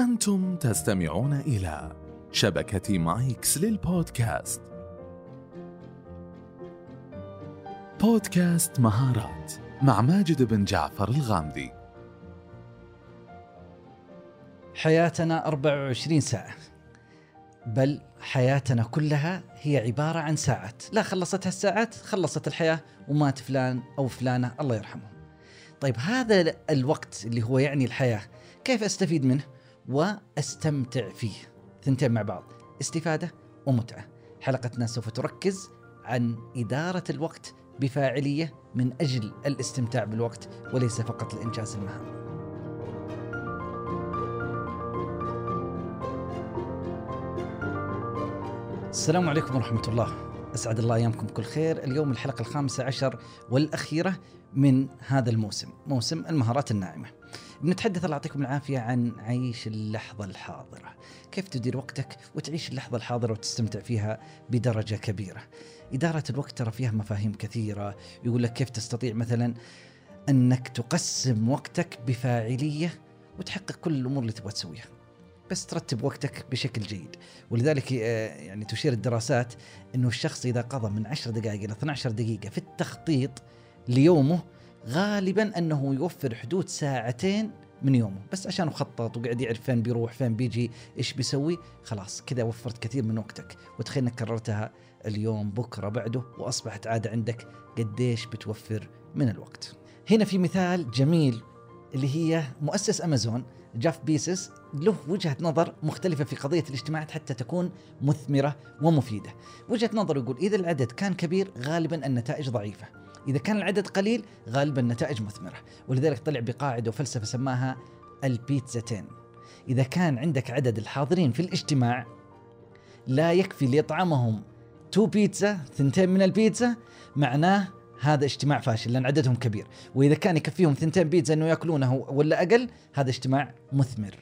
أنتم تستمعون إلى شبكة مايكس للبودكاست. بودكاست مهارات مع ماجد بن جعفر الغامدي. حياتنا 24 ساعة بل حياتنا كلها هي عبارة عن ساعات. لا خلصتها الساعات خلصت الحياة ومات فلان أو فلانة الله يرحمهم طيب هذا الوقت اللي هو يعني الحياة كيف أستفيد منه؟ وأستمتع فيه. ثنتين مع بعض. استفادة ومتعة. حلقتنا سوف تركز عن إدارة الوقت بفاعلية من أجل الاستمتاع بالوقت وليس فقط لإنجاز المهام. السلام عليكم ورحمة الله. أسعد الله أيامكم بكل خير. اليوم الحلقة الخامسة عشر والأخيرة من هذا الموسم موسم المهارات الناعمة. بنتحدث الله يعطيكم العافية عن عيش اللحظة الحاضرة. كيف تدير وقتك وتعيش اللحظة الحاضرة وتستمتع فيها بدرجة كبيرة؟ إدارة الوقت ترى فيها مفاهيم كثيرة. يقول لك كيف تستطيع مثلا أنك تقسم وقتك بفاعلية وتحقق كل الأمور اللي تبغى تسويها. بس ترتب وقتك بشكل جيد. ولذلك آه، يعني تشير الدراسات إنه الشخص إذا قضى من 10 دقائق إلى 12 دقيقة في التخطيط ليومه غالبا أنه يوفر حدود ساعتين من يومه بس عشان خطط وقاعد يعرف فين بيروح فين بيجي إيش بيسوي خلاص كذا وفرت كثير من وقتك وتخيل إنك كررتها اليوم بكرة بعده وأصبحت عاده عندك قديش بتوفر من الوقت هنا في مثال جميل اللي هي مؤسس أمازون جاف بيسس له وجهة نظر مختلفة في قضية الاجتماعات حتى تكون مثمرة ومفيدة. وجهة نظر يقول إذا العدد كان كبير غالبا النتائج ضعيفة. إذا كان العدد قليل غالبا النتائج مثمرة، ولذلك طلع بقاعدة وفلسفة سماها البيتزتين. إذا كان عندك عدد الحاضرين في الاجتماع لا يكفي ليطعمهم تو بيتزا ثنتين من البيتزا معناه هذا اجتماع فاشل لأن عددهم كبير. وإذا كان يكفيهم ثنتين بيتزا إنه يأكلونه ولا أقل هذا اجتماع مثمر.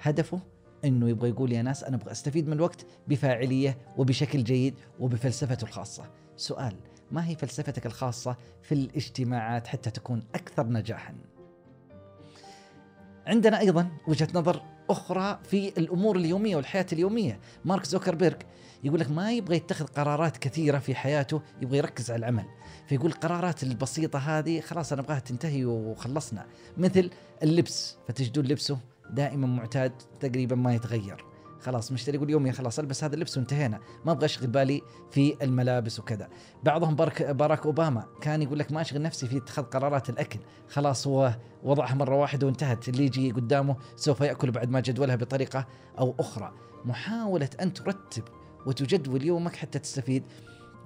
هدفه إنه يبغى يقول يا ناس أنا أبغى أستفيد من الوقت بفاعلية وبشكل جيد وبفلسفته الخاصة. سؤال ما هي فلسفتك الخاصة في الاجتماعات حتى تكون أكثر نجاحا؟ عندنا أيضا وجهة نظر أخرى في الأمور اليومية والحياة اليومية. مارك زوكربيرج يقول لك ما يبغى يتخذ قرارات كثيرة في حياته يبغى يركز على العمل. فيقول القرارات البسيطة هذه خلاص أنا أبغاها تنتهي وخلصنا. مثل اللبس فتجدون لبسه دائما معتاد تقريبا ما يتغير. خلاص مشتري يقول يومي خلاص ألبس هذا اللبس وانتهينا. ما أبغى أشغل بالي في الملابس وكذا. بعضهم باراك, باراك أوباما كان يقول لك ما أشغل نفسي في اتخاذ قرارات الأكل. خلاص هو وضعها مرة واحدة وانتهت. اللي يجي قدامه سوف يأكل بعد ما جدولها بطريقة أو أخرى. محاولة أن ترتب وتجدول يومك حتى تستفيد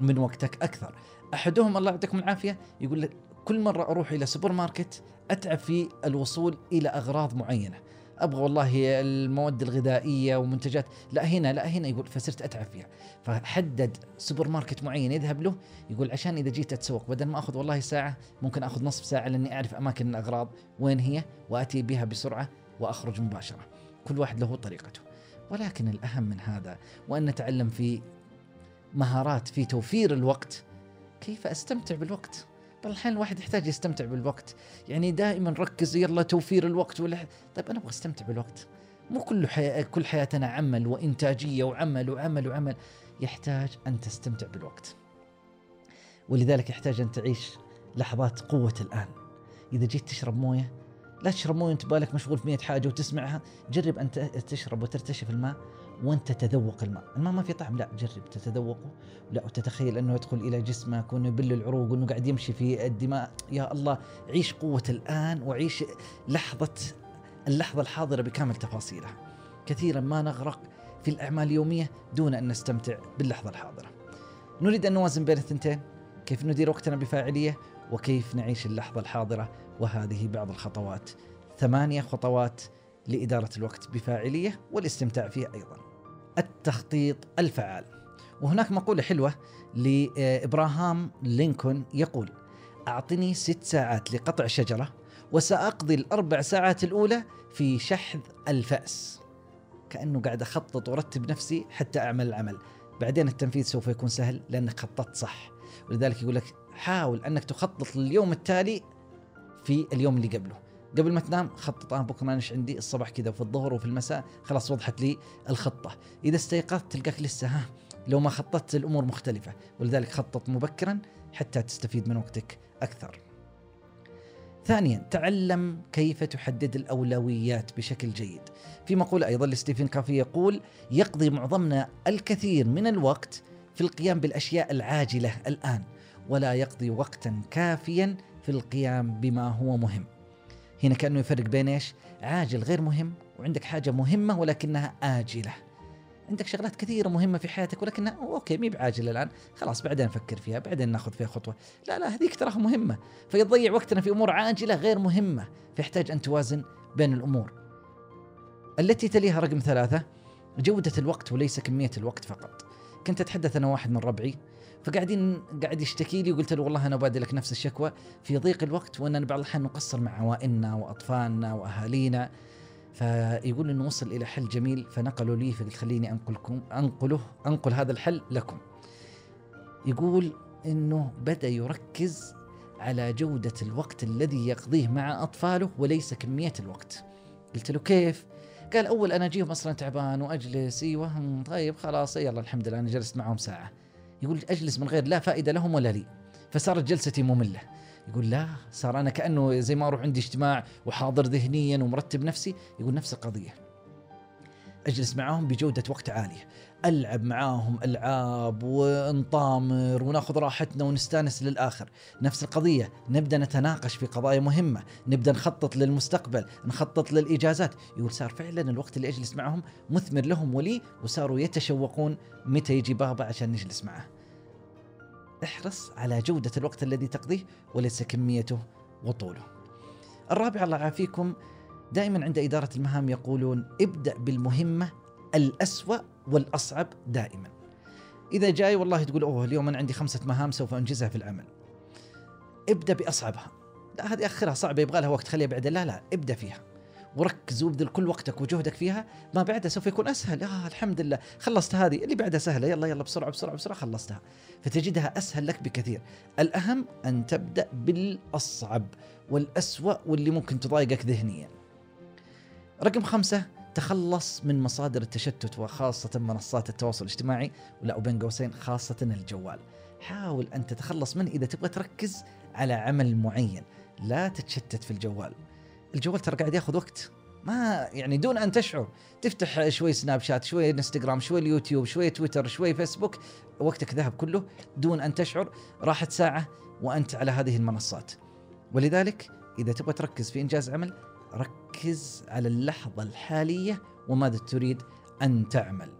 من وقتك أكثر. أحدهم الله يعطيكم العافية يقول لك كل مرة أروح إلى سوبر ماركت أتعب في الوصول إلى أغراض معينة. أبغى والله المواد الغذائية ومنتجات. لا هنا لا هنا يقول فصرت أتعب فيها. فحدد سوبر ماركت معين يذهب له يقول عشان إذا جيت أتسوق بدل ما أخذ والله ساعة ممكن أخذ نصف ساعة لأني أعرف أماكن الأغراض وين هي وأتي بها بسرعة وأخرج مباشرة. كل واحد له طريقته. ولكن الأهم من هذا وأن نتعلم في مهارات في توفير الوقت كيف أستمتع بالوقت؟ بعض الأحيان الواحد يحتاج يستمتع بالوقت. يعني دائما ركز يلا توفير الوقت ولا طيب أنا أبغى أستمتع بالوقت. مو كل حياة كل حياتنا عمل وإنتاجية وعمل وعمل وعمل. يحتاج أن تستمتع بالوقت. ولذلك يحتاج أن تعيش لحظات قوة الآن. إذا جيت تشرب موية لا تشرب مويه وانت بالك مشغول في 100 حاجة وتسمعها جرب أن تشرب وترتشف الماء وانت تتذوق الماء. الماء ما في طعم لا جرب تتذوقه لا وتتخيل أنه يدخل إلى جسمك وأنه يبل العروق وأنه قاعد يمشي في الدماء. يا الله عيش قوة الآن وعيش لحظة اللحظة الحاضرة بكامل تفاصيلها. كثيرا ما نغرق في الأعمال اليومية دون أن نستمتع باللحظة الحاضرة. نريد أن نوازن بين الثنتين كيف ندير وقتنا بفاعلية وكيف نعيش اللحظة الحاضرة وهذه بعض الخطوات ثمانية خطوات لإدارة الوقت بفاعلية والاستمتاع فيه أيضا. التخطيط الفعال. وهناك مقولة حلوة لإبراهام لينكولن يقول: أعطني ست ساعات لقطع شجرة وسأقضي الأربع ساعات الأولى في شحذ الفأس. كأنه قاعد أخطط وأرتب نفسي حتى أعمل العمل. بعدين التنفيذ سوف يكون سهل لأنك خططت صح. ولذلك يقول لك حاول أنك تخطط لليوم التالي في اليوم اللي قبله. قبل ما تنام خطط آه بكرة أنا إيش عندي الصباح كذا وفي الظهر وفي المساء. خلاص وضحت لي الخطة. إذا استيقظت تلقاك لسه ها؟ لو ما خططت الأمور مختلفة. ولذلك خطط مبكرا حتى تستفيد من وقتك أكثر. ثانيا تعلم كيف تحدد الأولويات بشكل جيد. في مقولة أيضا لستيفن كافي يقول يقضي معظمنا الكثير من الوقت في القيام بالأشياء العاجلة الآن ولا يقضي وقتا كافيا في القيام بما هو مهم. هنا كأنه يفرق بين إيش؟ عاجل غير مهم وعندك حاجة مهمة ولكنها آجلة. عندك شغلات كثيرة مهمة في حياتك ولكنها okay مي بعاجلة الآن. خلاص بعدين نفكر فيها بعدين ناخذ فيها خطوة. لا لا هذيك تراها مهمة. فيضيع وقتنا في أمور عاجلة غير مهمة. فيحتاج أن توازن بين الأمور. التي تليها رقم ثلاثة جودة الوقت وليس كمية الوقت فقط. كنت أتحدث أنا واحد من ربعي. فقاعدين قاعد يشتكي لي وقلت له والله أنا بادي لك نفس الشكوى في ضيق الوقت واننا بعض الأحيان نقصر مع عوائلنا وأطفالنا وأهالينا فيقول إنه وصل إلى حل جميل فنقلوا لي فقلت خليني أنقلكم أنقله أنقل هذا الحل لكم. يقول إنه بدأ يركز على جودة الوقت الذي يقضيه مع أطفاله وليس كمية الوقت. قلت له كيف؟ قال أول أنا أجيهم أصلا تعبان وأجلس إيوه طيب خلاص يلا الحمد لله أنا جلست معهم ساعة. يقول أجلس من غير لا فائدة لهم ولا لي. فصارت جلستي مملة. يقول لا صار أنا كأنه زي ما أروح عندي اجتماع وحاضر ذهنيا ومرتب نفسي يقول نفس القضية أجلس معاهم بجودة وقت عالية ألعب معاهم ألعاب ونطامر وناخذ راحتنا ونستانس للآخر. نفس القضية نبدأ نتناقش في قضايا مهمة. نبدأ نخطط للمستقبل نخطط للإجازات. يقول صار فعلا الوقت اللي أجلس معهم مثمر لهم ولي وصاروا يتشوقون متى يجي بابا عشان نجلس معه. احرص على جودة الوقت الذي تقضيه وليس كميته وطوله. الرابع الله يعافيكم. دائما عند إدارة المهام يقولون ابدأ بالمهمة الأسوأ والأصعب دائما. إذا جاي والله تقول أوه اليوم أنا عندي خمسة مهام سوف أنجزها في العمل. ابدأ بأصعبها. لا هذه أخرها صعبة يبغى لها وقت خليها بعدين. لا لا ابدأ فيها. وركز وابذل كل وقتك وجهدك فيها. ما بعدها سوف يكون أسهل. آه الحمد لله. خلصت هذه. اللي بعدها سهلة. يلا يلا بسرعة بسرعة بسرعة خلصتها. فتجدها أسهل لك بكثير. الأهم أن تبدأ بالأصعب والأسوأ واللي ممكن تضايقك ذهنيا. رقم خمسة تخلص من مصادر التشتت وخاصة منصات التواصل الاجتماعي ولا وبين قوسين خاصة الجوال. حاول أن تتخلص منه إذا تبغى تركز على عمل معين. لا تتشتت في الجوال. الجوال ترى قاعد ياخذ وقت. ما يعني دون أن تشعر. تفتح شوي سناب شات شوي إنستغرام شوي اليوتيوب شوي تويتر شوي فيسبوك وقتك ذهب كله دون أن تشعر. راحت ساعة وأنت على هذه المنصات. ولذلك إذا تبغى تركز في إنجاز عمل ركز على اللحظة الحالية وماذا تريد أن تعمل.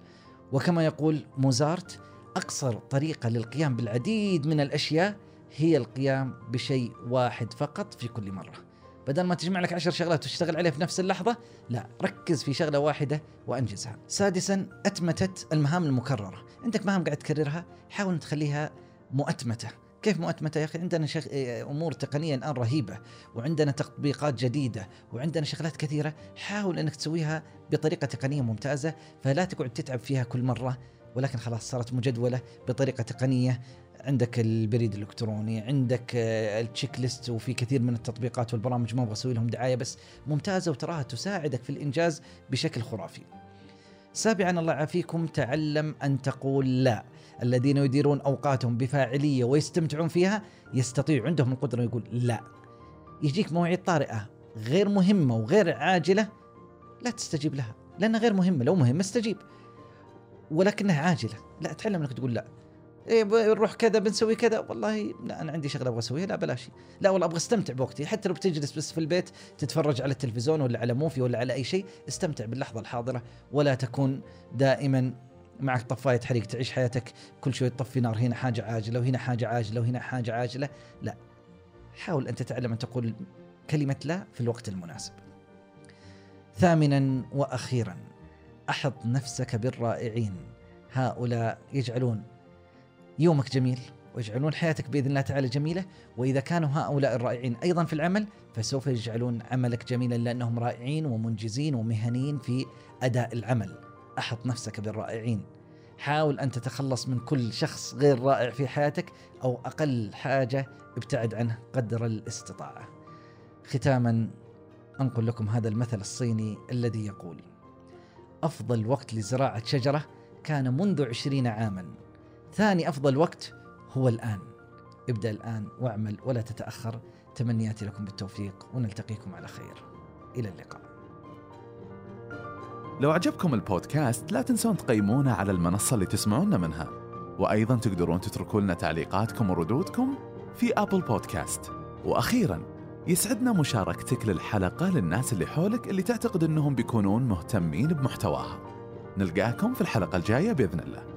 وكما يقول موزارت أقصر طريقة للقيام بالعديد من الأشياء هي القيام بشيء واحد فقط في كل مرة. بدل ما تجمع لك عشر شغلات وتشتغل عليها في نفس اللحظة لا ركز في شغلة واحدة وأنجزها. سادسا أتمتة المهام المكررة. عندك مهام قاعد تكررها حاول تخليها مؤتمتة. كيف مؤتمتة يا أخي؟ عندنا شغ... أمور تقنية الآن رهيبة وعندنا تطبيقات جديدة وعندنا شغلات كثيرة. حاول أنك تسويها بطريقة تقنية ممتازة فلا تقعد تتعب فيها كل مرة ولكن خلاص صارت مجدولة بطريقة تقنية. عندك البريد الإلكتروني عندك آه، التشيك ليست وفي كثير من التطبيقات والبرامج ما أبغى أسوي لهم دعاية بس ممتازة وتراها تساعدك في الإنجاز بشكل خرافي. سابعا الله يعافيكم. تعلم أن تقول لا. الذين يديرون أوقاتهم بفاعلية ويستمتعون فيها يستطيع عندهم القدرة يقول لا. يجيك مواعيد طارئة غير مهمة وغير عاجلة لا تستجيب لها. لأنها غير مهمة لو مهمة استجيب. ولكنها عاجلة. لا تعلم أنك تقول لا. إيه بنروح كذا بنسوي كذا. والله لا أنا عندي شغلة أبغى أسويها لا بلاش. لا والله أبغى أستمتع بوقتي. حتى لو بتجلس بس في البيت تتفرج على التلفزيون ولا على موفي ولا على أي شيء استمتع باللحظة الحاضرة. ولا تكون دائما معك طفاية حريق تعيش حياتك. كل شوي تطفي نار هنا حاجة عاجلة وهنا حاجة عاجلة وهنا حاجة عاجلة. لا حاول أن تتعلم أن تقول كلمة لا في الوقت المناسب. ثامنا وأخيرا أحط نفسك بالرائعين. هؤلاء يجعلون يومك جميل ويجعلون حياتك بإذن الله تعالى جميلة. وإذا كانوا هؤلاء الرائعين أيضا في العمل فسوف يجعلون عملك جميلا لأنهم رائعين ومنجزين ومهنيين في أداء العمل. أحط نفسك بالرائعين. حاول أن تتخلص من كل شخص غير رائع في حياتك أو أقل حاجة ابتعد عنه قدر الاستطاعة. ختاما أنقل لكم هذا المثل الصيني الذي يقول أفضل وقت لزراعة شجرة كان منذ عشرين عاما. ثاني أفضل وقت هو الآن. ابدأ الآن واعمل ولا تتأخر. تمنياتي لكم بالتوفيق ونلتقيكم على خير. إلى اللقاء. لو عجبكم البودكاست لا تنسون تقيمونا على المنصة اللي تسمعونا منها. وأيضا تقدرون تتركوا لنا تعليقاتكم وردودكم في أبل بودكاست. وأخيرا يسعدنا مشاركتك للحلقة للناس اللي حولك اللي تعتقد أنهم بيكونون مهتمين بمحتواها. نلقاكم في الحلقة الجاية بإذن الله.